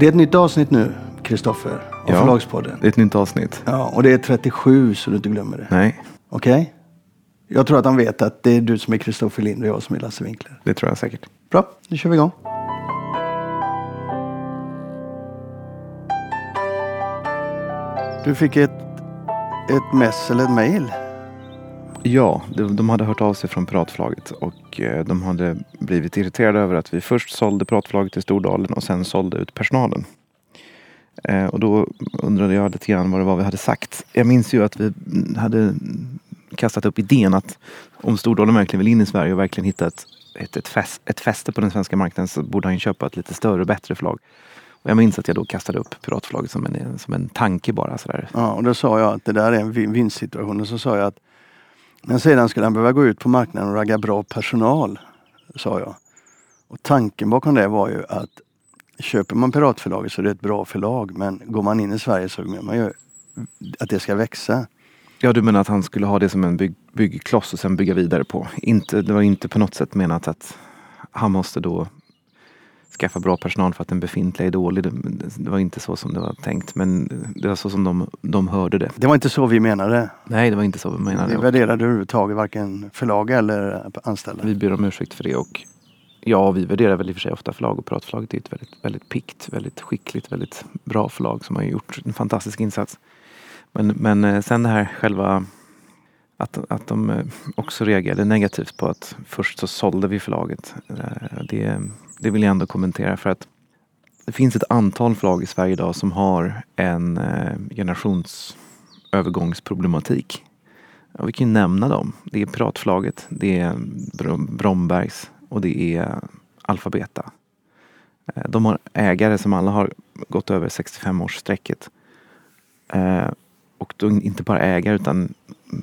Det är ett nytt avsnitt nu, Kristoffer, av Ja. Förlagspodden. Det är ett nytt avsnitt. Ja, och det är 37 så du inte glömmer det. Nej, Okej? Jag tror att han vet att det är du som är Kristoffer Lind och jag som är Lasse Winkler. det tror jag säkert. Bra, nu kör vi igång. Du fick ett, ett mess eller ett mail. Ja, de, hade hört av sig från Piratförlaget och eh, de hade blivit irriterade över att vi först sålde Piratförlaget till Stordalen och sen sålde ut personalen. Eh, och då undrade jag lite grann vad det var vi hade sagt. Jag minns ju att vi hade kastat upp idén att om Stordalen verkligen vill in i Sverige och verkligen hitta ett, ett, ett, fäst, ett fäste på den svenska marknaden så borde han köpa ett lite större och bättre förlag. Och jag minns att jag då kastade upp Piratförlaget som en, som en tanke bara sådär. Ja, och då sa jag att det där är en vinstsituation. Och så sa jag att men sedan skulle han behöva gå ut på marknaden och ragga bra personal, sa jag. Och tanken bakom det var ju att köper man Piratförlaget så är det ett bra förlag. Men går man in i Sverige så vill man ju att det ska växa. Ja, du menar att han skulle ha det som en bygg, byggkloss och sen bygga vidare på? Inte, det var inte på något sätt menat att han måste då skaffa bra personal för att den befintliga är dålig. Det, var inte så som det var tänkt, men det var så som de, de hörde det. Det var inte så vi menade. Nej, det var inte så vi Vi menade. Och värderade överhuvudtaget varken förlag eller anställda. Vi ber om ursäkt för det. Och ja, vi värderar väl i och för sig ofta förlag och Piratförlaget är ett väldigt, väldigt pikt, väldigt skickligt, väldigt bra förlag som har gjort en fantastisk insats. Men, men eh, sen det här själva att, att de eh, också reagerade negativt på att först så sålde vi förlaget. Eh, Det, det vill jag ändå kommentera för att det finns ett antal förlag i Sverige idag som har en eh, generationsövergångsproblematik. Ja, vi kan ju nämna dem. Det är Piratförlaget, det är Brombergs och det är Alfabeta. Eh, de har ägare som alla har gått över 65-årsstrecket. Eh, Och då inte bara ägare utan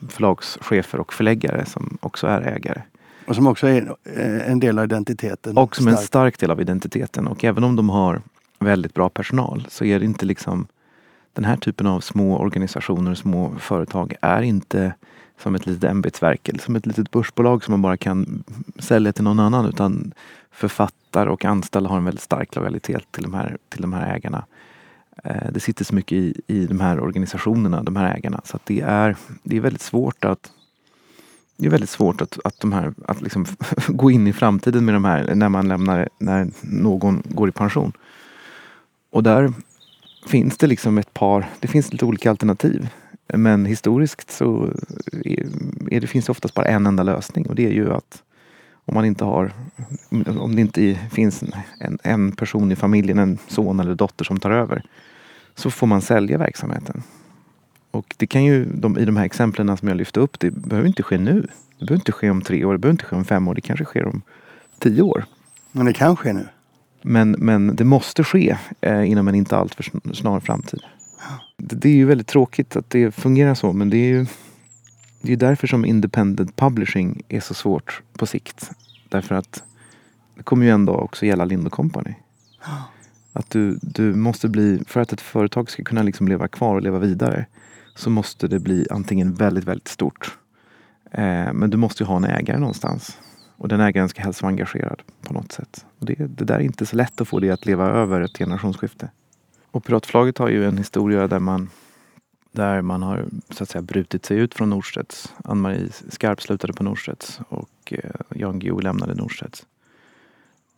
förlagschefer och förläggare som också är ägare. Och som också är eh, en del av identiteten. Och som en Stark. del av identiteten. Och även om de har väldigt bra personal så är det inte liksom den här typen av små organisationer små företag är inte som ett litet ämbetsverk eller som ett litet börsbolag som man bara kan sälja till någon annan utan författare och anställda har en väldigt stark lojalitet till de här, till de här ägarna. Eh, Det sitter så mycket i, i de här organisationerna, de här ägarna, så att det är, det är väldigt svårt att det är väldigt svårt att, att, de här, att liksom gå in i framtiden med de här när man lämnar, när någon går i pension. Och där finns det liksom ett par, det finns lite olika alternativ. Men historiskt så är, är det, finns det oftast bara en enda lösning och det är ju att om man inte har, om det inte finns en, en person i familjen, en son eller dotter som tar över, så får man sälja verksamheten. Och det kan ju, de, i de här exemplen som jag lyfte upp, det behöver inte ske nu. Det behöver inte ske om tre år, det behöver inte ske om fem år, det kanske sker om tio år. Men det kan ske nu. Men, men det måste ske eh, inom en inte alltför sn- snar framtid. Det, det är ju väldigt tråkigt att det fungerar så men det är ju det är därför som independent publishing är så svårt på sikt. Därför att det kommer ju ändå också gälla Lind Company. Att du, du måste bli, för att ett företag ska kunna liksom leva kvar och leva vidare så måste det bli antingen väldigt, väldigt stort. Eh, men du måste ju ha en ägare någonstans. Och den ägaren ska helst vara engagerad på något sätt. Och det, det där är inte så lätt att få det att leva över ett generationsskifte. Och Piratförlaget har ju en historia där man där man har så att säga brutit sig ut från Norstedts. Ann-Marie Skarp slutade på Norstedts och eh, Jan Guillou lämnade Norstedts.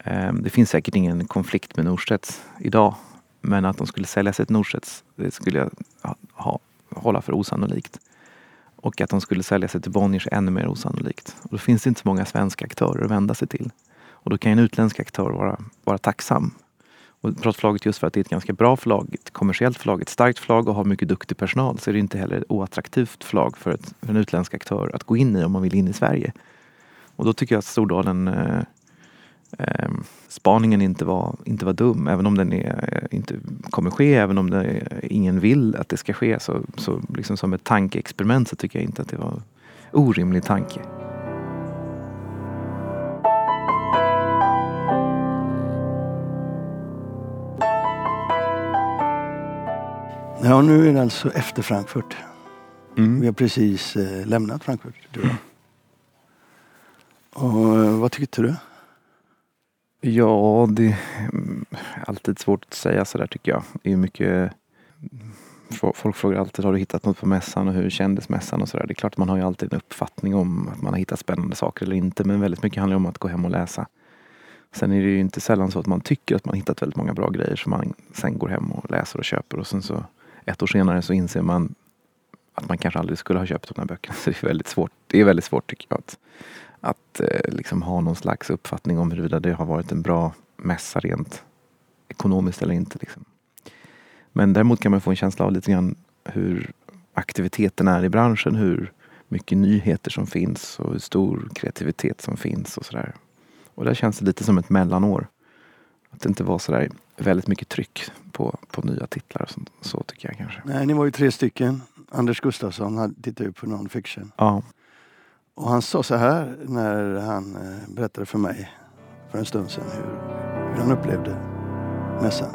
Eh, det finns säkert ingen konflikt med Norstedts idag. Men att de skulle sälja sig till Norstedts, det skulle jag ha, ha, hålla för osannolikt. Och att de skulle sälja sig till Bonniers är ännu mer osannolikt. Och då finns det inte så många svenska aktörer att vända sig till. Och då kan en utländsk aktör vara, vara tacksam. Och Piratförlaget just för att det är ett ganska bra förlag, ett kommersiellt förlag, ett starkt förlag och har mycket duktig personal så är det inte heller ett oattraktivt förlag för, ett, för en utländsk aktör att gå in i om man vill in i Sverige. Och då tycker jag att Stordalen eh, eh, spaningen inte var, inte var dum. Även om den är, eh, inte kommer ske, även om det, är- ingen vill att det ska ske så, så liksom som ett tankeexperiment så tycker jag inte att det var orimlig tanke. Ja, nu är det alltså efter Frankfurt. Vi Mm. har precis eh, lämnat Frankfurt. Du och jag. Och eh, vad tyckte du? Ja, det är alltid svårt att säga sådär tycker jag. Det är mycket Folk frågar alltid, har du hittat något på mässan och hur kändes mässan och sådär. Det är klart man har ju alltid en uppfattning om att man har hittat spännande saker eller inte. Men väldigt mycket handlar om att gå hem och läsa. Sen är det ju inte sällan så att man tycker att man hittat väldigt många bra grejer som man sen går hem och läser och köper och sen så ett år senare så inser man att man kanske aldrig skulle ha köpt de här böckerna. Så det är väldigt svårt, det är väldigt svårt tycker jag att, att eh, liksom ha någon slags uppfattning om huruvida det har varit en bra mässa rent ekonomiskt eller inte. Liksom. Men däremot kan man få en känsla av lite grann hur aktiviteten är i branschen, hur mycket nyheter som finns och hur stor kreativitet som finns och sådär. Och där känns det lite som ett mellanår. Att det inte var sådär väldigt mycket tryck på, på nya titlar och sånt, så tycker jag kanske. Nej, ni var ju tre stycken. Anders Gustafsson tittat ut på non-fiction. Ja. Och han sa så här när han eh, berättade för mig för en stund sedan hur, hur han upplevde mässan.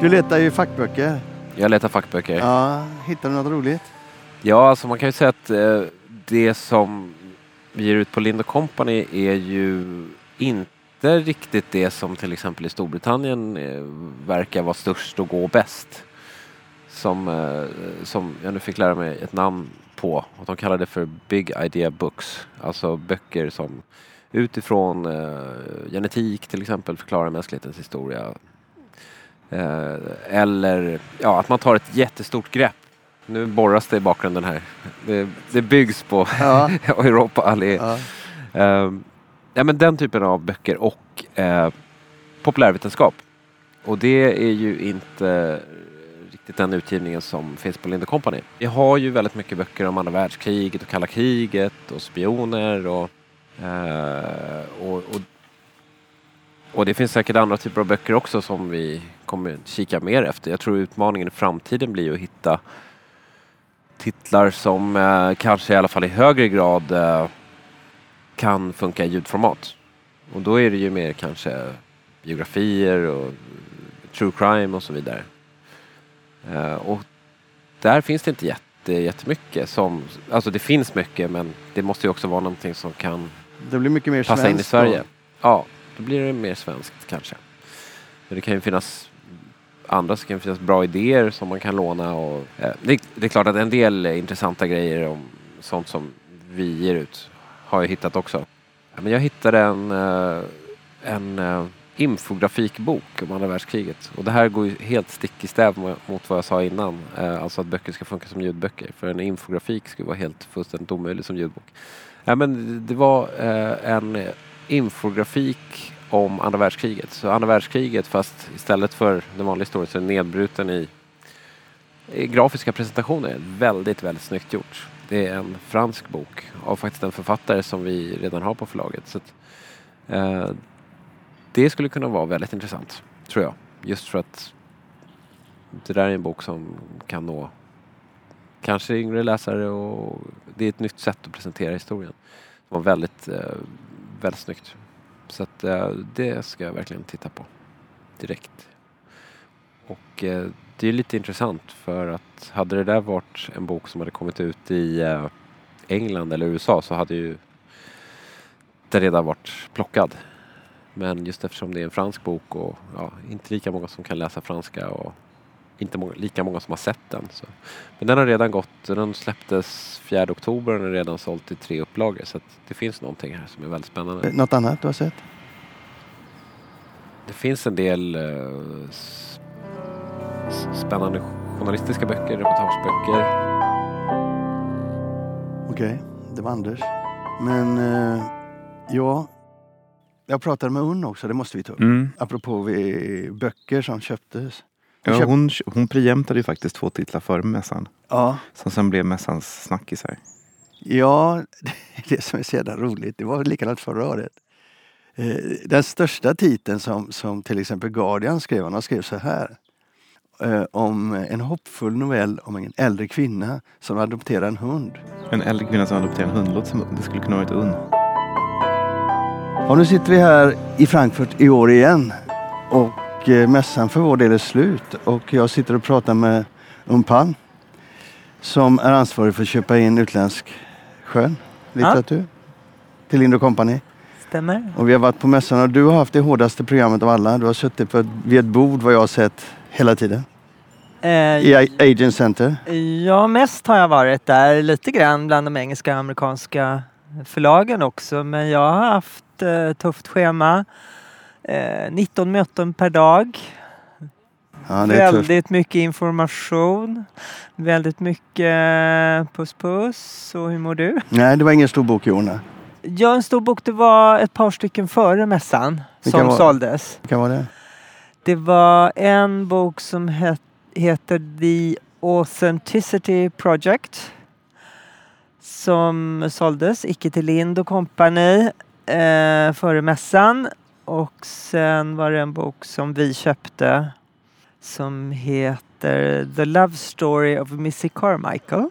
Du letar ju fackböcker. Jag letar fackböcker. Ja, hittar du något roligt? Ja, alltså man kan ju säga att eh, det som vi ger ut på Lind Company är ju inte riktigt det som till exempel i Storbritannien eh, verkar vara störst och gå bäst. Som, eh, som jag nu fick lära mig ett namn på. Och de kallar det för Big Idea Books. Alltså böcker som utifrån eh, genetik till exempel förklarar mänsklighetens historia. Eh, eller ja, att man tar ett jättestort grepp nu borras det i bakgrunden här. Det, det byggs på ja. Europa Allé. Ja. Uh, ja, men den typen av böcker och uh, populärvetenskap. Och det är ju inte riktigt den utgivningen som finns på Linde Company. Vi har ju väldigt mycket böcker om andra världskriget och kalla kriget och spioner och, eh, och, och, och det finns säkert andra typer av böcker också som vi kommer kika mer efter. Jag tror utmaningen i framtiden blir att hitta titlar som eh, kanske i alla fall i högre grad eh, kan funka i ljudformat. Och då är det ju mer kanske biografier och true crime och så vidare. Eh, och där finns det inte jätte, jättemycket som, alltså det finns mycket men det måste ju också vara någonting som kan det blir mycket mer passa in i Sverige. Då. Ja, då blir det mer svenskt kanske. Men det kan ju finnas andra så kan det finnas bra idéer som man kan låna. Och, eh, det, det, är klart att en del intressanta grejer om sånt som vi ger ut har jag hittat också. Men jag hittade en, eh, en uh, infografikbok om andra världskriget. Och det här går ju helt stick i stäv mot vad jag sa innan. Eh, alltså att böcker ska funka som ljudböcker. För en infografik skulle vara helt fullständigt omöjlig som ljudbok. Ja, men det var eh, en infografik om andra världskriget. Så andra världskriget fast istället för den vanliga historien så är den nedbruten i, i grafiska presentationer. Väldigt, väldigt snyggt gjort. Det är en fransk bok av faktiskt en författare som vi redan har på förlaget. Så att, eh, det skulle kunna vara väldigt intressant, tror jag. Just för att det där är en bok som kan nå kanske yngre läsare och det är ett nytt sätt att presentera historien. Det var väldigt, eh, väldigt snyggt. Så att, eh, det ska jag verkligen titta på direkt. Och eh, det är lite intressant för att hade det där varit en bok som hade kommit ut i England eller USA så hade ju den redan varit plockad. Men just eftersom det är en fransk bok och ja, inte lika många som kan läsa franska och inte många, lika många som har sett den. Så. Men den har redan gått, den släpptes 4 oktober och den är redan sålt i tre upplagor. Så det finns någonting här som är väldigt spännande. Något annat du har sett? Det finns en del uh, spännande journalistiska böcker, reportageböcker. Okej, okay, det var Anders. Men uh, ja, jag pratade med Unn också, det måste vi ta upp. Mm. Apropå vi, böcker som köptes. Hon, ja, hon, hon prejämtade ju faktiskt två titlar före mässan. Ja. Som sen blev mässans snackisar. Ja, det som är så jävla roligt, det var likadant förra året. Eh, den största titeln som, som till exempel Guardian skrev, han skrev så här. Eh, om en hoppfull novell om en äldre kvinna som adopterar en hund. En äldre kvinna som adopterar en hund, låter som det skulle kunna vara ett unn. Ja, nu sitter vi här i Frankfurt i år igen. Och Eh, mässan för vår del är slut och jag sitter och pratar med Umpan som är ansvarig för att köpa in utländsk skön litteratur ja. till Indo Company. stämmer. Och vi har varit på mässan och du har haft det hårdaste programmet av alla. Du har suttit på, vid ett bord vad jag har sett hela tiden. Eh, I Agent Center. Ja, mest har jag varit där lite grann bland de engelska och amerikanska förlagen också. Men jag har haft eh, tufft schema. Eh, 19 möten per dag. Ja, väldigt mycket information. Väldigt mycket puss puss. Och hur mår du? Nej, det var ingen stor bok Jonna. Ja, en stor bok. Det var ett par stycken före mässan Vilka som var- såldes. Vilka var det? Det var en bok som het, heter The Authenticity Project. Som såldes, icke till Lind och Company eh, före mässan. Och sen var det en bok som vi köpte som heter The Love Story of Missy Carmichael.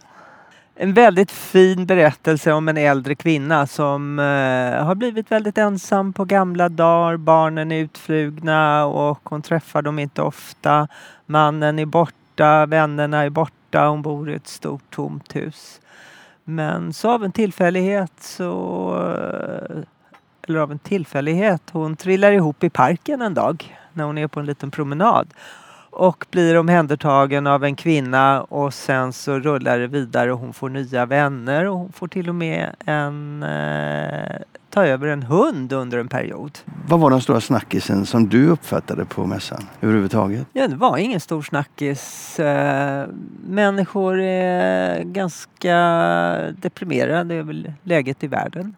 En väldigt fin berättelse om en äldre kvinna som eh, har blivit väldigt ensam på gamla dagar. Barnen är utflugna och hon träffar dem inte ofta. Mannen är borta, vännerna är borta. Hon bor i ett stort tomt hus. Men så av en tillfällighet så... eh, eller av en tillfällighet, hon trillar ihop i parken en dag när hon är på en liten promenad och blir omhändertagen av en kvinna och sen så rullar det vidare och hon får nya vänner och hon får till och med en, eh, ta över en hund under en period. Vad var den stora snackisen som du uppfattade på mässan överhuvudtaget? Ja, det var ingen stor snackis. Eh, människor är ganska deprimerade över läget i världen.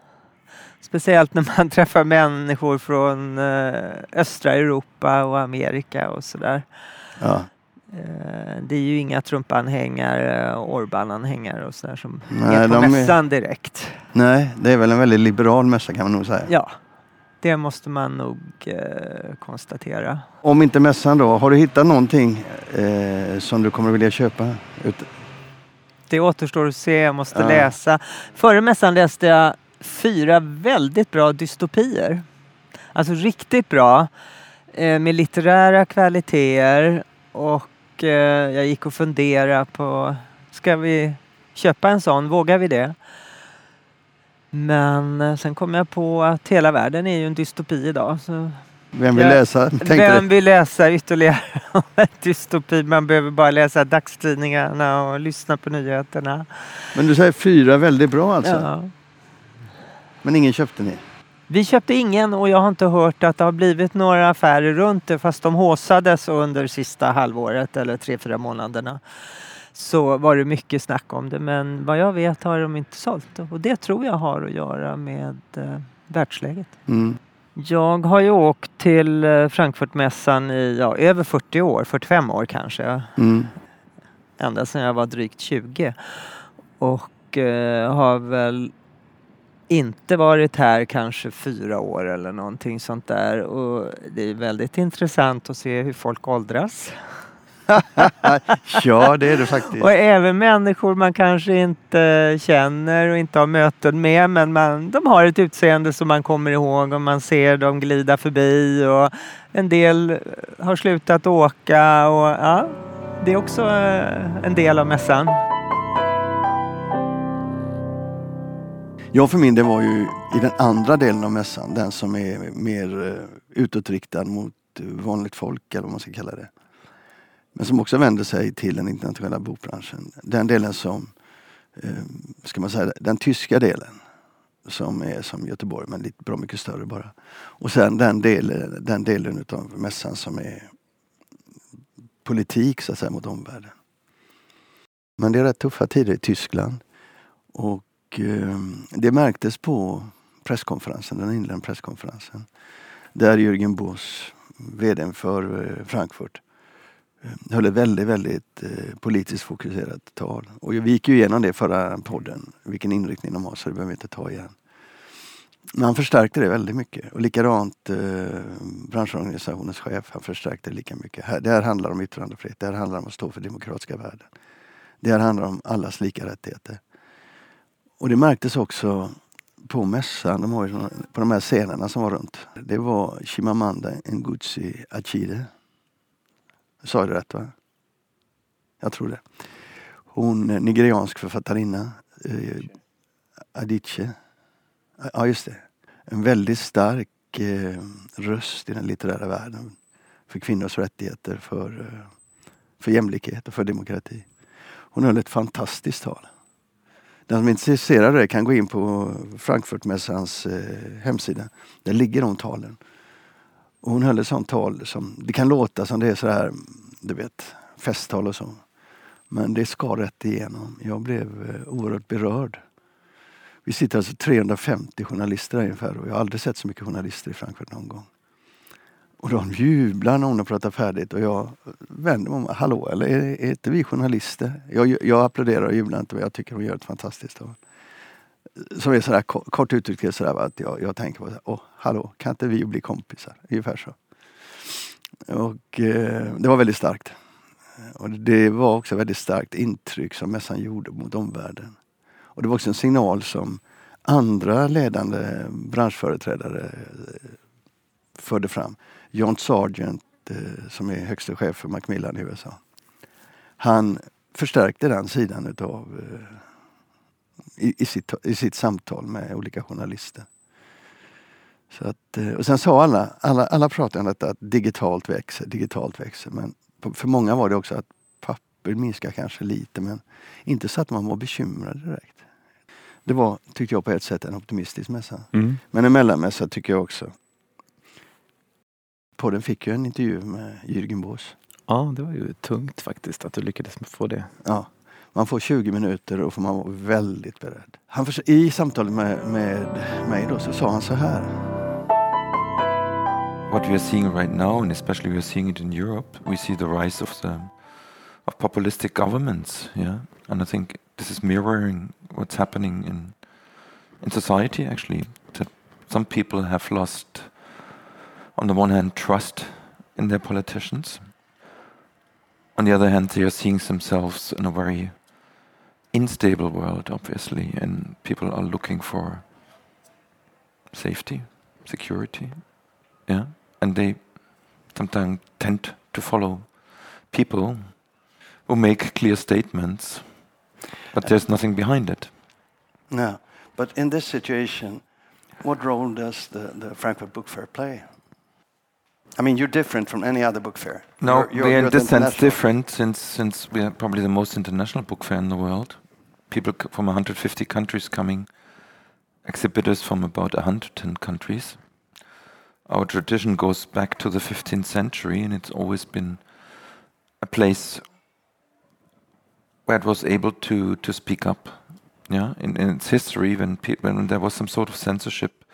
Speciellt när man träffar människor från eh, östra Europa och Amerika och sådär. Ja. Eh, Det är ju inga Trump-anhängare Orban-anhängare och sådär som Nej, är på de är- mässan direkt. Nej, det är väl en väldigt liberal mässa kan man nog säga. Ja, det måste man nog eh, konstatera. Om inte mässan då, har du hittat någonting eh, som du kommer vilja köpa? Ut- Det återstår att se, jag måste Ja. läsa. Före mässan läste jag fyra väldigt bra dystopier. Alltså riktigt bra. Eh, med litterära kvaliteter. Och eh, jag gick och funderade på, ska vi köpa en sån? Vågar vi det? Men eh, sen kom jag på att hela världen är ju en dystopi idag. Så Vem vill läsa? Tänkte vem vill läsa ytterligare om en dystopi? Man behöver bara läsa dagstidningarna och lyssna på nyheterna. Men du säger fyra väldigt bra alltså? Ja. Men ingen köpte ni? Vi köpte ingen och jag har inte hört att det har blivit några affärer runt det fast de håsades under sista halvåret eller tre, fyra månaderna. Så var det mycket snack om det men vad jag vet har de inte sålt och det tror jag har att göra med eh, världsläget. Mm. Jag har ju åkt till eh, Frankfurtmässan i ja, över 40 år, 45 år kanske. Mm. ända sedan jag var drygt 20. Och eh, har väl inte varit här kanske fyra år eller någonting sånt där. Och det är väldigt intressant att se hur folk åldras. Ja, det är det faktiskt. Och även människor man kanske inte känner och inte har möten med men man, de har ett utseende som man kommer ihåg och man ser dem glida förbi och en del har slutat åka och ja, det är också eh, en del av mässan. Jag för min del var ju i den andra delen av mässan, den som är mer eh, utåtriktad mot eh, vanligt folk eller vad man ska kalla det. Men som också vänder sig till den internationella bokbranschen. Den delen som, eh, ska man säga, den tyska delen. Som är som Göteborg men lite bra mycket större bara. Och sen den delen, den delen utav mässan som är politik så att säga mot omvärlden. Men det är rätt tuffa tider i Tyskland. Och eh, det märktes på presskonferensen, den inledande presskonferensen. Där Jürgen Boss, vd för eh, Frankfurt, eh, höll ett väldigt, väldigt eh, politiskt fokuserat tal. Och vi gick ju igenom det förra podden, vilken inriktning de har, så det behöver vi inte ta igen. Men han förstärkte det väldigt mycket. Och likadant eh, branschorganisationens chef, han förstärkte det lika mycket. Här, det här handlar om yttrandefrihet, det här handlar om att stå för demokratiska värden. Det här handlar om allas lika rättigheter. Och det märktes också på mässan, de har ju såna, på de här scenerna som var runt. Det var Chimamanda Ngozi Achide. Sa jag det rätt va? Jag tror det. Hon är nigeriansk författarinna. Eh, Adichie. Ja just det. en väldigt stark eh, röst i den litterära världen för kvinnors rättigheter, för, eh, för jämlikhet och för demokrati. Hon höll ett fantastiskt tal. Den som är intresserad av det kan gå in på Frankfurtmässans eh, hemsida. Där ligger de talen. Och hon höll ett sånt tal som, det kan låta som det är så här, du vet, festtal och så. Men det skar rätt igenom. Jag blev eh, oerhört berörd. Vi sitter alltså 350 journalister här ungefär och jag har aldrig sett så mycket journalister i Frankfurt någon gång. Och de jublar när hon har pratat färdigt och jag vänder mig om. Hallå, eller är, är inte vi journalister? Jag, jag applåderar och jublar inte, men jag tycker hon gör ett fantastiskt jobb. Som är sådär kort uttryckt sådär att jag, jag tänker på, åh, hallå, kan inte vi bli kompisar? Ungefär så. Och eh, det var väldigt starkt. Och det var också ett väldigt starkt intryck som mässan gjorde mot omvärlden. Och det var också en signal som andra ledande branschföreträdare eh, förde fram. John Sargent eh, som är högste chef för Macmillan i USA. Han förstärkte den sidan utav eh, i, i, sitt, i sitt samtal med olika journalister. Så att, och sen sa alla, alla, alla pratade om detta att digitalt växer, digitalt växer. Men för många var det också att papper minskar kanske lite men inte så att man var bekymrad direkt. Det var, tyckte jag på ett sätt, en optimistisk mässa. Mm. Men en mellanmässa tycker jag också. Podden fick ju en intervju med Jürgen Bås. Ja, det var ju tungt faktiskt att du lyckades få det. Ja, man får 20 minuter och får man vara väldigt beredd. Han I samtalet med, med mig då så sa han så här. What we are seeing right now, and especially we are seeing it in Europe, we see the rise of the of populistic governments. Yeah, and I think this is mirroring what's happening in in society. Actually, that some people have lost, on the one hand, trust in their politicians. On the other hand, they are seeing themselves in a very unstable world, obviously, and people are looking for safety, security, yeah, and they sometimes tend to follow people who make clear statements but there's nothing behind it. No. But in this situation, what role does the, the Frankfurt Book Fair play? I mean, you're different from any other book fair. No, you're, you're, we are in this sense different since, since we are probably the most international book fair in the world. People from 150 countries coming, exhibitors from about 110 countries. Our tradition goes back to the 15th century, and it's always been a place where it was able to to speak up. Yeah, in, in its history, when when there was some sort of censorship,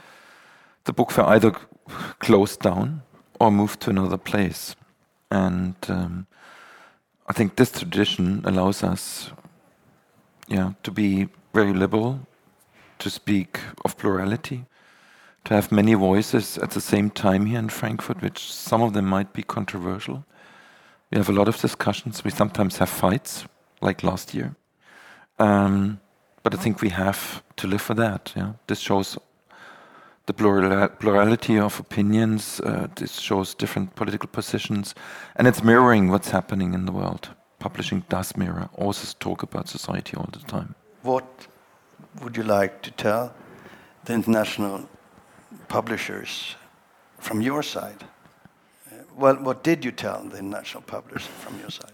the book fair either closed down or move to another place, and um, I think this tradition allows us, yeah, to be very liberal, to speak of plurality, to have many voices at the same time here in Frankfurt, which some of them might be controversial. We have a lot of discussions. We sometimes have fights like last year. Um, but I think we have to live for that. Yeah, this shows the plural plurality of opinions. Uh, this shows different political positions, and it's mirroring what's happening in the world. Publishing does mirror. Authors talk about society all the time. What would you like to tell the international publishers from your side? Uh, well, what did you tell the international publishers from your side?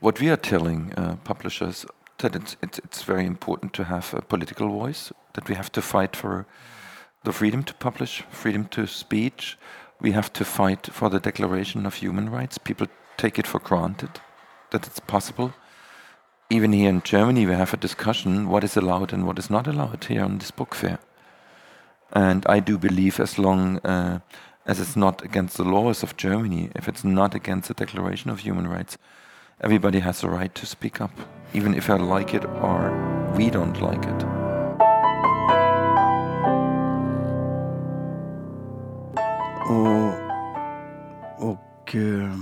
what we are telling uh, publishers that it's, it's, it's very important to have a political voice, that we have to fight for the freedom to publish, freedom to speech. We have to fight for the Declaration of Human Rights. People take it for granted that it's possible. Even here in Germany, we have a discussion what is allowed and what is not allowed here on this book fair. And I do believe, as long uh, as it's not against the laws of Germany, if it's not against the Declaration of Human Rights, Everybody has the right to speak up, even if I like it or we don't like it. Och, och eh,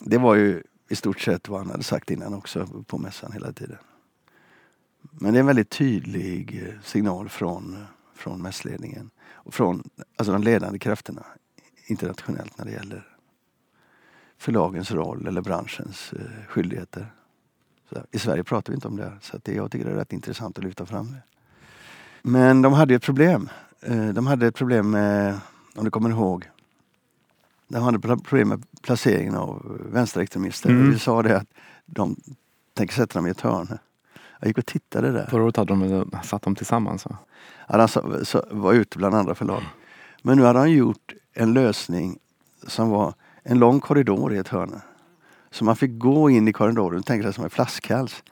det var ju i stort sett vad han hade sagt innan också på mässan hela tiden. Men det är en väldigt tydlig eh, signal från, eh, från mässledningen och från alltså de ledande krafterna internationellt när det gäller förlagens roll eller branschens skyldigheter. Så I Sverige pratar vi inte om det här, så det, jag tycker det är rätt intressant att lyfta fram det. Men de hade ett problem. Eh, De hade ett problem med, om du kommer ihåg, de hade problem med placeringen av vänsterextremister. Mm. Vi sa det att de tänker sätta dem i ett hörn. Jag gick och tittade där. Förra året hade de väl satt dem tillsammans va? Ja, han sa- så- var ute bland andra förlag. Men nu hade han gjort en lösning som var en lång korridor i ett hörn. Så man fick gå in i korridoren, tänk dig som en flaskhals,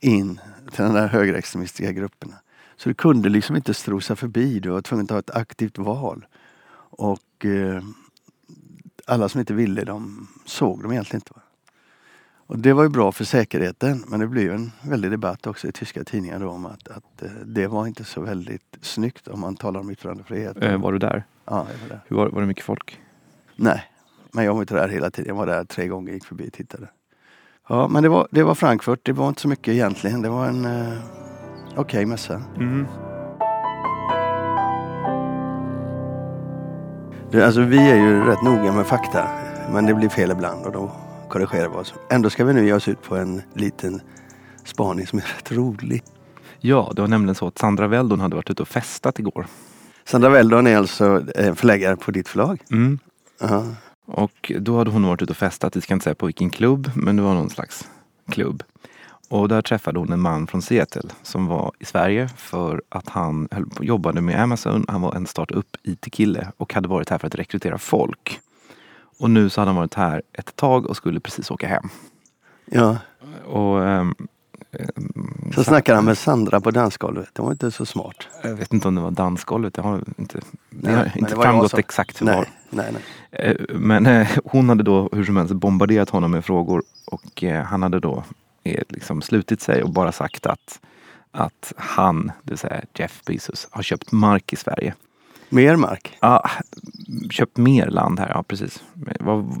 in till de där högerextremistiska grupperna. Så du kunde liksom inte strosa förbi, du var tvungen att ha ett aktivt val. Och eh, alla som inte ville, de såg dem egentligen inte. Va? Och det var ju bra för säkerheten, men det blev en väldig debatt också i tyska tidningar då om att, att eh, det var inte så väldigt snyggt om man talar om yttrandefrihet. Eh, var du där? Ja, jag var där. Hur var, var det mycket folk? Nej, men jag var inte där hela tiden. Jag var där tre gånger, gick förbi och tittade. Ja, men det var, det var Frankfurt. Det var inte så mycket egentligen. Det var en eh, okej mässa. Mm. Alltså, vi är ju rätt noga med fakta, men det blir fel ibland och då korrigerar vi oss. Ändå ska vi nu ge oss ut på en liten spaning som är rätt rolig. Ja, det var nämligen så att Sandra Weldon hade varit ute och festat igår. Sandra Weldon är alltså eh, förläggare på ditt förlag. Mm. Ja. Och då hade hon varit ute och festat, vi ska inte säga på vilken klubb, men det var någon slags klubb. Och där träffade hon en man från Seattle som var i Sverige för att han jobbade med Amazon. Han var en startup IT-kille och hade varit här för att rekrytera folk. Och nu så hade han varit här ett tag och skulle precis åka hem. ja. Och, ehm, Så snackar han med Sandra på dansgolvet. Det var inte så smart. Jag vet inte om det var dansgolvet, det har inte, det Nej, har men inte det framgått som- exakt hur det var. Nej, nej, nej. Eh, Men eh, hon hade då hur som helst bombarderat honom med frågor och eh, han hade då eh, liksom slutit sig och bara sagt att, att han, det vill säga Jeff Bezos, har köpt mark i Sverige. Mer mark. Ja, köpt mer land här, ja precis.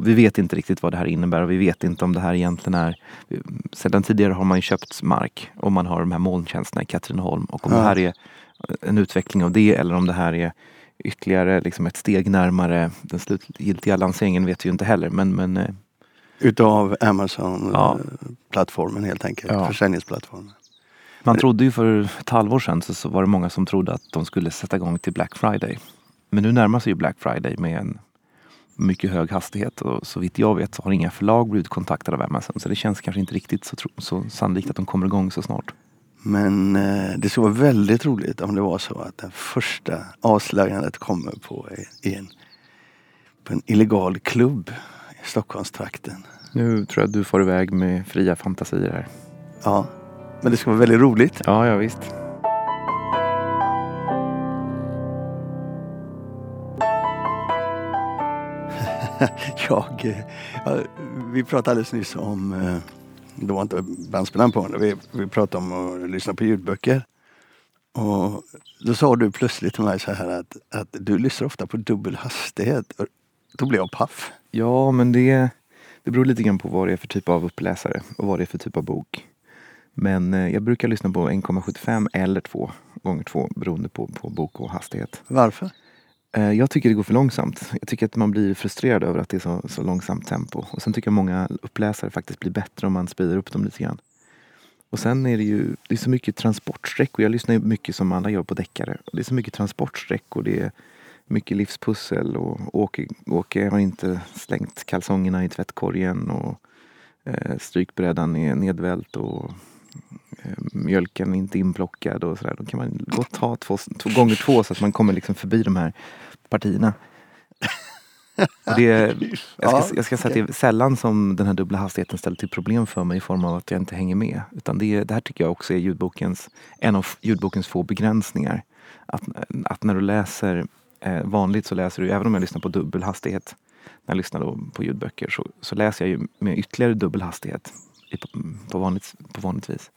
Vi vet inte riktigt vad det här innebär och vi vet inte om det här egentligen är... Sedan tidigare har man ju köpt mark och man har de här molntjänsterna i Katrineholm och om Ja. det här är en utveckling av det eller om det här är ytterligare liksom ett steg närmare den slutgiltiga lanseringen vet vi ju inte heller. Men, men eh, Utav Ja. Amazon-plattformen helt enkelt. Ja. Försäljningsplattformen. Man trodde ju för ett halvår sedan så, så var det många som trodde att de skulle sätta igång till Black Friday. Men nu närmar sig ju Black Friday med en mycket hög hastighet och så vitt jag vet så har inga förlag blivit kontaktade av Amazon. Så det känns kanske inte riktigt så, så sannolikt att de kommer igång så snart. Men eh, det skulle vara väldigt roligt om det var så att det första avslöjandet kommer på, i en, på en illegal klubb i Stockholmstrakten. Nu tror jag att du får iväg med fria fantasier här. Ja, men det skulle vara väldigt roligt. Ja, ja visst. Jag, eh, vi pratade alldeles nyss om, eh, det var inte bandspelaren på, vi, vi pratade om att lyssna på ljudböcker. Och då sa du plötsligt till mig så här att, att du lyssnar ofta på dubbel hastighet. Då blev jag paff. Ja, men det, det beror lite grann på vad det är för typ av uppläsare och vad det är för typ av bok. Men eh, jag brukar lyssna på 1,75 eller 2 gånger 2 beroende på, på bok och hastighet. Varför? Eh, Jag tycker det går för långsamt. Jag tycker att man blir frustrerad över att det är så, så långsamt tempo. Och sen tycker jag många uppläsare faktiskt blir bättre om man speedar upp dem lite grann. Och sen är det ju det är så mycket transportsträckor. Jag lyssnar ju mycket som alla gör på deckare. Det är så mycket transportsträckor. Det är mycket livspussel och Åke, Åke har inte slängt kalsongerna i tvättkorgen och eh, strykbrädan är nedvält och mjölken är inte inplockad och sådär. Då kan man gott ta två, två gånger två så att man kommer liksom förbi de här partierna. Och det, jag, ska, jag ska säga att det är sällan som den här dubbla hastigheten ställer till problem för mig i form av att jag inte hänger med. Utan det, det här tycker jag också är ljudbokens, en av ljudbokens få begränsningar. Att, att när du läser eh, vanligt så läser du, även om jag lyssnar på dubbel hastighet, när jag lyssnar på ljudböcker så, så läser jag ju med ytterligare dubbel hastighet på, på, vanligt, på vanligt vis.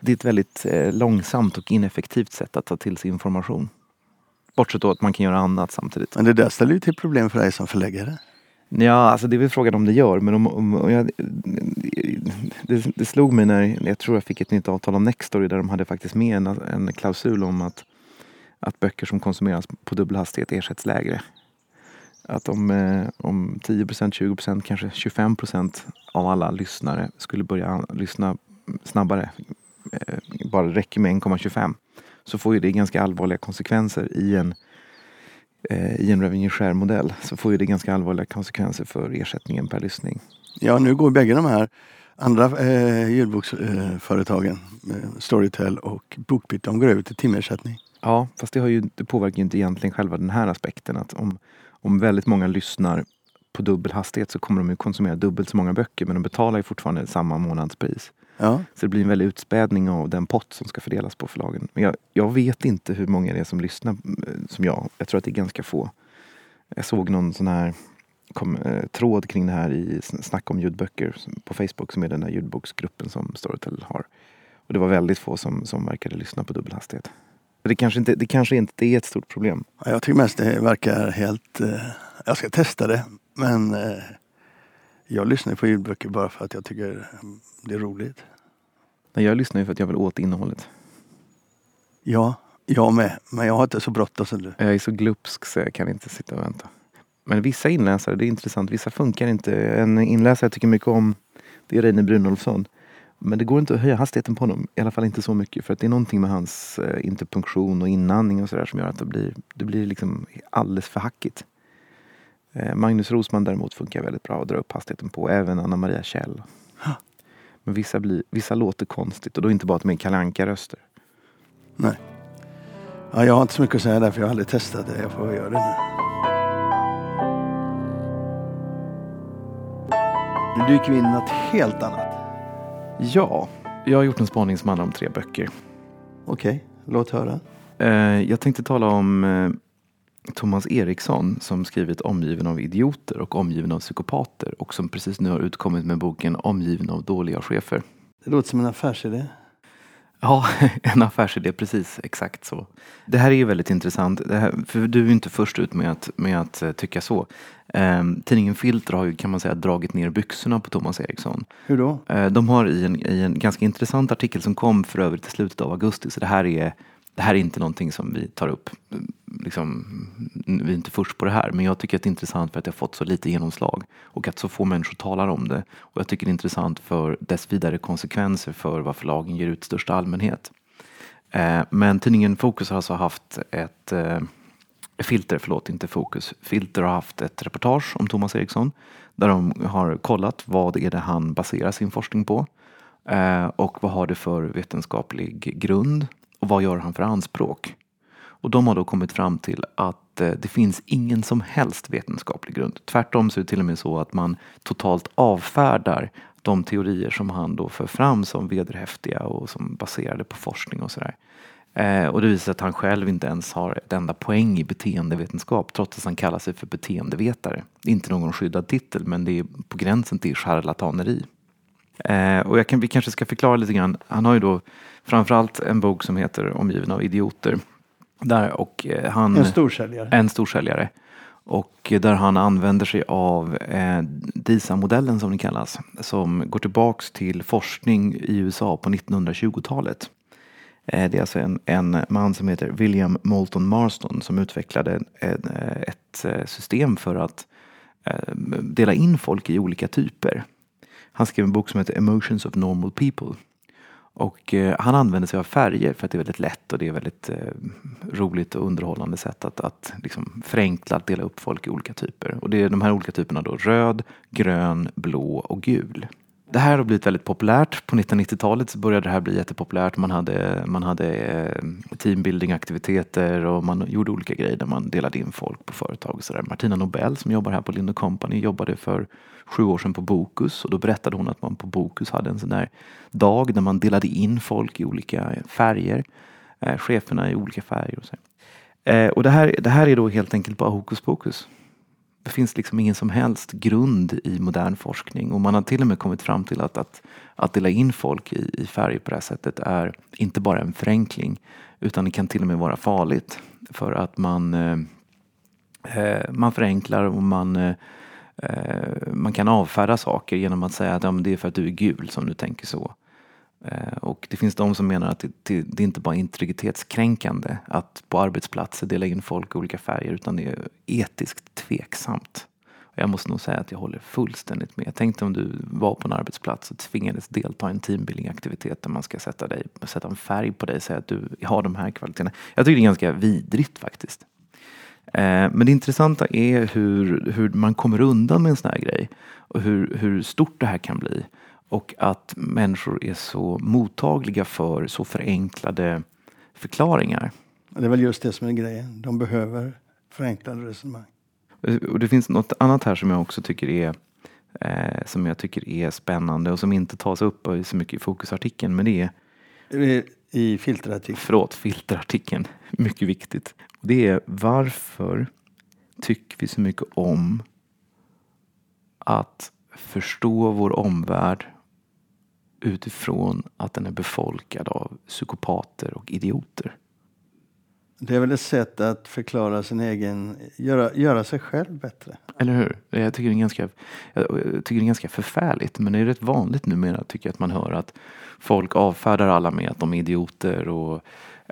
Det är ett väldigt eh, långsamt och ineffektivt sätt att ta till sig information. Bortsett då att man kan göra annat samtidigt. Men det där ställer ju till problem för dig som förläggare. Ja, alltså det är väl frågan om det gör. Men om, om, om jag, det, det slog mig när jag tror jag fick ett nytt avtal om Nextory där de hade faktiskt med en, en klausul om att, att böcker som konsumeras på dubbel hastighet ersätts lägre. Att om, eh, om 10% 20% kanske 25 av alla lyssnare skulle börja lyssna snabbare, eh, bara räcker med 1,25 så får ju det ganska allvarliga konsekvenser i en eh, i en revenue share modell så får ju det ganska allvarliga konsekvenser för ersättningen per lyssning. Ja, nu går bägge de här andra eh, ljudboksföretagen, eh, Storytel och Bookbeat, de går över till timersättning. Ja, fast det, har ju, det påverkar ju inte egentligen själva den här aspekten att om, om väldigt många lyssnar på dubbel hastighet så kommer de ju konsumera dubbelt så många böcker men de betalar ju fortfarande samma månadspris. Ja. Så det blir en väldig utspädning av den pott som ska fördelas på förlagen. Men jag, jag vet inte hur många det är som lyssnar eh, som jag. Jag tror att det är ganska få. Jag såg någon sån här kom, eh, tråd kring det här i Snack om ljudböcker på Facebook som är den där ljudboksgruppen som Storytel har. Och det var väldigt få som, som verkade lyssna på dubbelhastighet. Det kanske inte, det kanske inte är ett stort problem. Ja, Jag tycker mest det verkar helt... Eh, jag ska testa det, men eh, jag lyssnar på ljudböcker bara för att jag tycker det är roligt. Nej, Jag lyssnar ju för att jag vill åt innehållet. Ja, jag med. Men jag har inte så bråttom som du. Jag är så glupsk så jag kan inte sitta och vänta. Men vissa inläsare, det är intressant, vissa funkar inte. En inläsare jag tycker mycket om, det är Reine Brynolfsson. Men det går inte att höja hastigheten på honom, i alla fall inte så mycket. För att det är någonting med hans eh, interpunktion och inandning och sådär som gör att det blir, det blir liksom alldeles för hackigt. Eh, Magnus Rosman däremot funkar väldigt bra att dra upp hastigheten på, även Anna Maria Kjell. Men vissa, blir, vissa låter konstigt och då inte bara att de är kalanka röster Nej. Ja, jag har inte så mycket att säga där för jag har aldrig testat det. Jag får göra det nu. Nu dyker vi in i något helt annat. Ja, jag har gjort en spaning som handlar om tre böcker. Okej, låt höra. Eh, jag tänkte tala om eh, Thomas Eriksson som skrivit Omgiven av idioter och Omgiven av psykopater och som precis nu har utkommit med boken Omgiven av dåliga chefer. Det låter som en affärsidé. Ja, en affärsidé, precis exakt så. Det här är ju väldigt intressant, här, för du är ju inte först ut med att, med att eh, tycka så. Eh, tidningen Filter har ju kan man säga dragit ner byxorna på Thomas Eriksson. Hur då? Eh, de har i en, i en ganska intressant artikel som kom för övrigt i slutet av augusti, så det här är, det här är inte någonting som vi tar upp. Liksom, vi är inte först på det här, men jag tycker att det är intressant för att det har fått så lite genomslag och att så få människor talar om det. Och jag tycker det är intressant för dess vidare konsekvenser för vad förlagen ger ut i största allmänhet. Eh, men tidningen Fokus har alltså haft ett eh, Filter, förlåt, inte Fokus. Filter har haft ett reportage om Thomas Eriksson där de har kollat vad är det han baserar sin forskning på eh, och vad har det för vetenskaplig grund och vad gör han för anspråk? Och de har då kommit fram till att eh, det finns ingen som helst vetenskaplig grund. Tvärtom så är det till och med så att man totalt avfärdar de teorier som han då för fram som vederhäftiga och som baserade på forskning och sådär. Eh, och det visar att han själv inte ens har ett enda poäng i beteendevetenskap trots att han kallar sig för beteendevetare. Inte någon skyddad titel men det är på gränsen till charlataneri. Eh, och jag kan, vi kanske ska förklara lite grann. Han har ju då framförallt en bok som heter Omgiven av idioter. Där, och eh, han, En storsäljare. en storsäljare. Och där han använder sig av eh, DISA-modellen som den kallas. Som går tillbaks till forskning i USA på 1920-talet. Eh, det är alltså en, en man som heter William Moulton Marston som utvecklade en, eh, ett eh, system för att eh, dela in folk i olika typer. Han skrev en bok som heter Emotions of Normal People. Och eh, han använder sig av färger för att det är väldigt lätt och det är väldigt eh, roligt och underhållande sätt att, att liksom förenkla att dela upp folk i olika typer. Och det är de här olika typerna då röd, grön, blå och gul. Det här har blivit väldigt populärt. På 1990-talet så började det här bli jättepopulärt. Man hade, man hade eh, teambuilding-aktiviteter och man gjorde olika grejer där man delade in folk på företag och sådär. Martina Nobel som jobbar här på Lind Company jobbade för sju år sedan på Bokus och då berättade hon att man på Bokus hade en sån där dag där man delade in folk i olika färger. Eh, cheferna i olika färger och så. Eh, och det här, det här är då helt enkelt bara hokus pokus. Det finns liksom ingen som helst grund i modern forskning och man har till och med kommit fram till att, att, att dela in folk i, i färger på det här sättet är inte bara en förenkling utan det kan till och med vara farligt för att man, eh, eh man förenklar och man, eh, eh, man kan avfärda saker genom att säga att ja, men det är för att du är gul som du tänker så. Eh, och det finns de som menar att det, det, är inte bara integritetskränkande att på arbetsplatser dela in folk i olika färger utan det är etiskt tveksamt. Jag måste nog säga att jag håller fullständigt med. Tänk dig om du var på en arbetsplats och tvingades delta i en teambuildingaktivitet där man ska sätta, dig, sätta en färg på dig och säga att du har de här kvaliteterna. Jag tycker det är ganska vidrigt faktiskt. Eh, men det intressanta är hur, hur man kommer undan med en sån här grej och hur, hur stort det här kan bli. Och att människor är så mottagliga för så förenklade förklaringar. Det är väl just det som är grejen. De behöver förenklade resonemang. Och det finns något annat här som jag också tycker är eh, som jag tycker är spännande och som inte tas upp så mycket i fokusartikeln. Men det är i filterartikeln. Förlåt, filterartikeln. Mycket viktigt. Det är varför tycker vi så mycket om att förstå vår omvärld utifrån att den är befolkad av psykopater och idioter. Det är väl ett sätt att förklara sin egen, göra, göra sig själv bättre. Eller hur? Jag tycker det är ganska, jag tycker det är ganska förfärligt men det är rätt vanligt numera tycker jag att man hör att folk avfärdar alla med att de är idioter och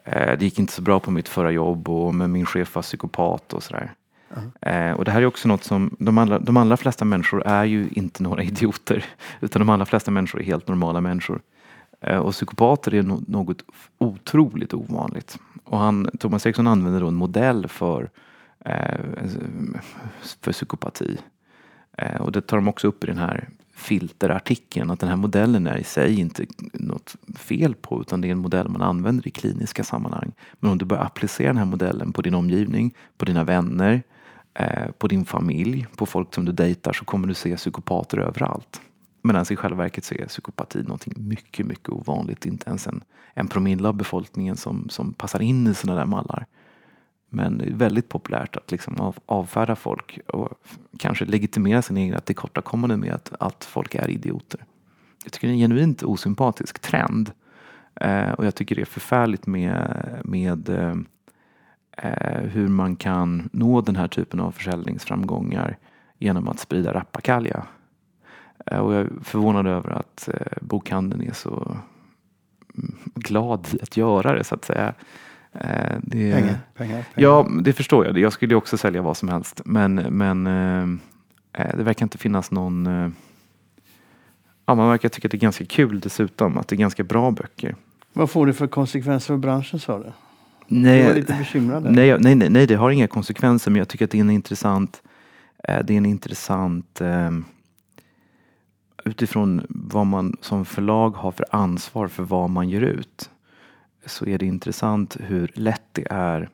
eh, det gick inte så bra på mitt förra jobb och men min chef var psykopat och sådär. Uh-huh. och det här är också något som de allra, de allra flesta människor är ju inte några idioter utan de allra flesta människor är helt normala människor. Eh, och psykopater är no- något otroligt ovanligt. Och han, Thomas Eriksson använder då en modell för, eh, för psykopati. Eh, och det tar de också upp i den här filterartikeln att den här modellen är i sig inte något fel på utan det är en modell man använder i kliniska sammanhang. Men om du börjar applicera den här modellen på din omgivning, på dina vänner, eh, Eh, på din familj, på folk som du dejtar så kommer du se psykopater överallt. Medan i själva verket så är psykopati någonting mycket, mycket ovanligt. Inte ens en, en promille av befolkningen som, som passar in i sådana där mallar. Men det är väldigt populärt att liksom av, avfärda folk och kanske legitimera sin egna tillkortakommanden med att, att folk är idioter. Jag tycker det är en genuint osympatisk trend. Eh, och jag tycker det är förfärligt med, med eh, hur man kan nå den här typen av försäljningsframgångar genom att sprida rappakalja. Eh, och jag är förvånad över att eh, bokhandeln är så glad i att göra det så att säga. Eh, det, pengar, pengar, pengar, Ja, det förstår jag. Jag skulle också sälja vad som helst. Men, men det verkar inte finnas någon... Ja, man verkar tycka att det är ganska kul dessutom. Att det är ganska bra böcker. Vad får det för konsekvenser för branschen sa du? Nej, du var lite bekymrad. Nej, nej, nej, nej, det har inga konsekvenser. Men jag tycker att det är en intressant... Det är en intressant utifrån vad man som förlag har för ansvar för vad man ger ut så är det intressant hur lätt det är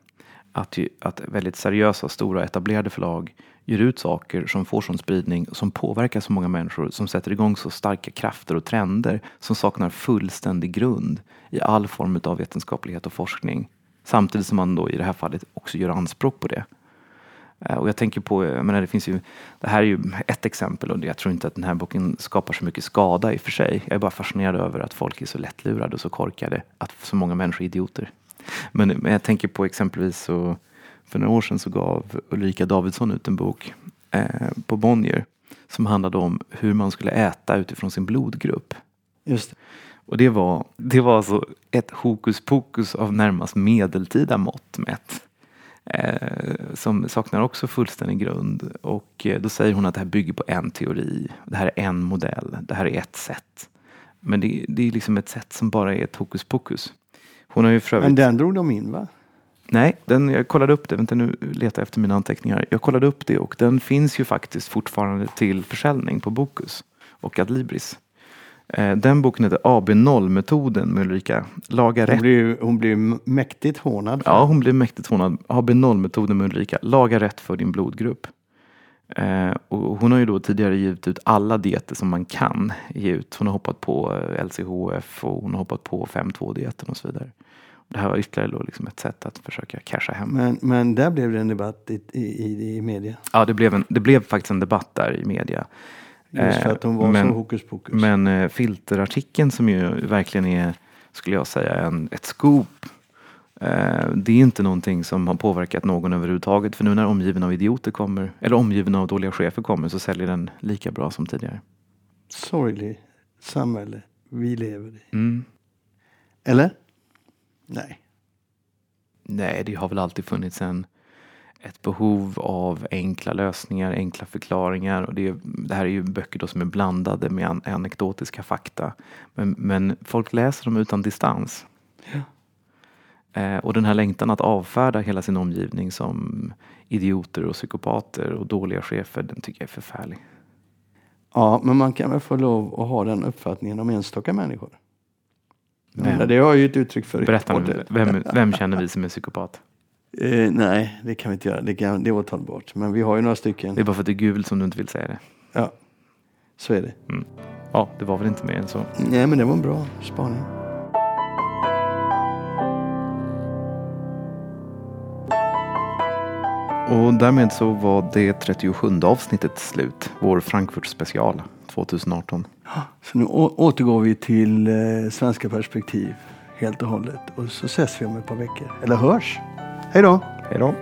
att, att väldigt seriösa, stora, etablerade förlag ger ut saker som får sån spridning, som påverkar så många människor, som sätter igång så starka krafter och trender som saknar fullständig grund i all form av vetenskaplighet och forskning. Samtidigt som man då i det här fallet också gör anspråk på det. Eh, och jag tänker på, jag menar, det finns ju, det här är ju ett exempel och jag tror inte att den här boken skapar så mycket skada i och för sig. Jag är bara fascinerad över att folk är så lättlurade och så korkade, att så många människor är idioter. Men, men jag tänker på exempelvis så, för några år sedan så gav Ulrika Davidsson ut en bok eh, på Bonnier som handlade om hur man skulle äta utifrån sin blodgrupp. Just och det var, det var alltså ett hokus pokus av närmast medeltida mått mätt. Eh, som saknar också fullständig grund. Och eh, då säger hon att det här bygger på en teori. Det här är en modell. Det här är ett sätt. Men det, det är liksom ett sätt som bara är ett hokus pokus. Hon har ju för Men den drog de in va? Nej, den, jag kollade upp det. Vänta nu letar jag efter mina anteckningar. Jag kollade upp det och den finns ju faktiskt fortfarande till försäljning på Bokus och Adlibris. Eh, den boken heter AB0-metoden med Ulrika. Laga rätt. Hon blir, hon blir mäktigt hånad. Ja, hon blir mäktigt hånad. AB0-metoden med Ulrika. Laga rätt för din blodgrupp. Eh, och hon har ju då tidigare givit ut alla dieter som man kan ge ut. Hon har hoppat på eh, LCHF och hon har hoppat på 5.2-dieten och så vidare. Det här var ytterligare då liksom ett sätt att försöka casha hem. Men, men där blev det en debatt i, i, i media? Ja, det blev, en, det blev faktiskt en debatt där i media. Just för att hon var men, så hokus pokus. Men eh, filterartikeln som ju verkligen är, skulle jag säga, en, ett scoop. Eh, det är inte någonting som har påverkat någon överhuvudtaget. För nu när omgiven av idioter kommer, eller omgiven av dåliga chefer kommer, så säljer den lika bra som tidigare. Sorglig samhälle vi lever i. Mm. Eller? Nej. Nej, det har väl alltid funnits en, ett behov av enkla lösningar, enkla förklaringar. Och det, är, det här är ju böcker som är blandade med an, anekdotiska fakta. Men, men folk läser dem utan distans. Ja. Eh, och den här längtan att avfärda hela sin omgivning som idioter och psykopater och dåliga chefer, den tycker jag är förfärlig. Ja, men man kan väl få lov att ha den uppfattningen om enstaka människor. Vem? Det har jag ju ett uttryck för Berätta vem, vem känner vi som är psykopat? Eh, nej, det kan vi inte göra. Det, kan, det är åtalbart. Men vi har ju några stycken. Det är bara för att det är gult som du inte vill säga det. Ja, så är det. Ja, det var väl inte mer än så. Nej, men det var en bra spaning. Och därmed så var det 37 avsnittet slut. Vår Frankfurt special 2018. Så nu återgår vi till eh, svenska perspektiv helt och hållet. Och så ses vi om ett par veckor. Eller hörs. Hej då! Hej då!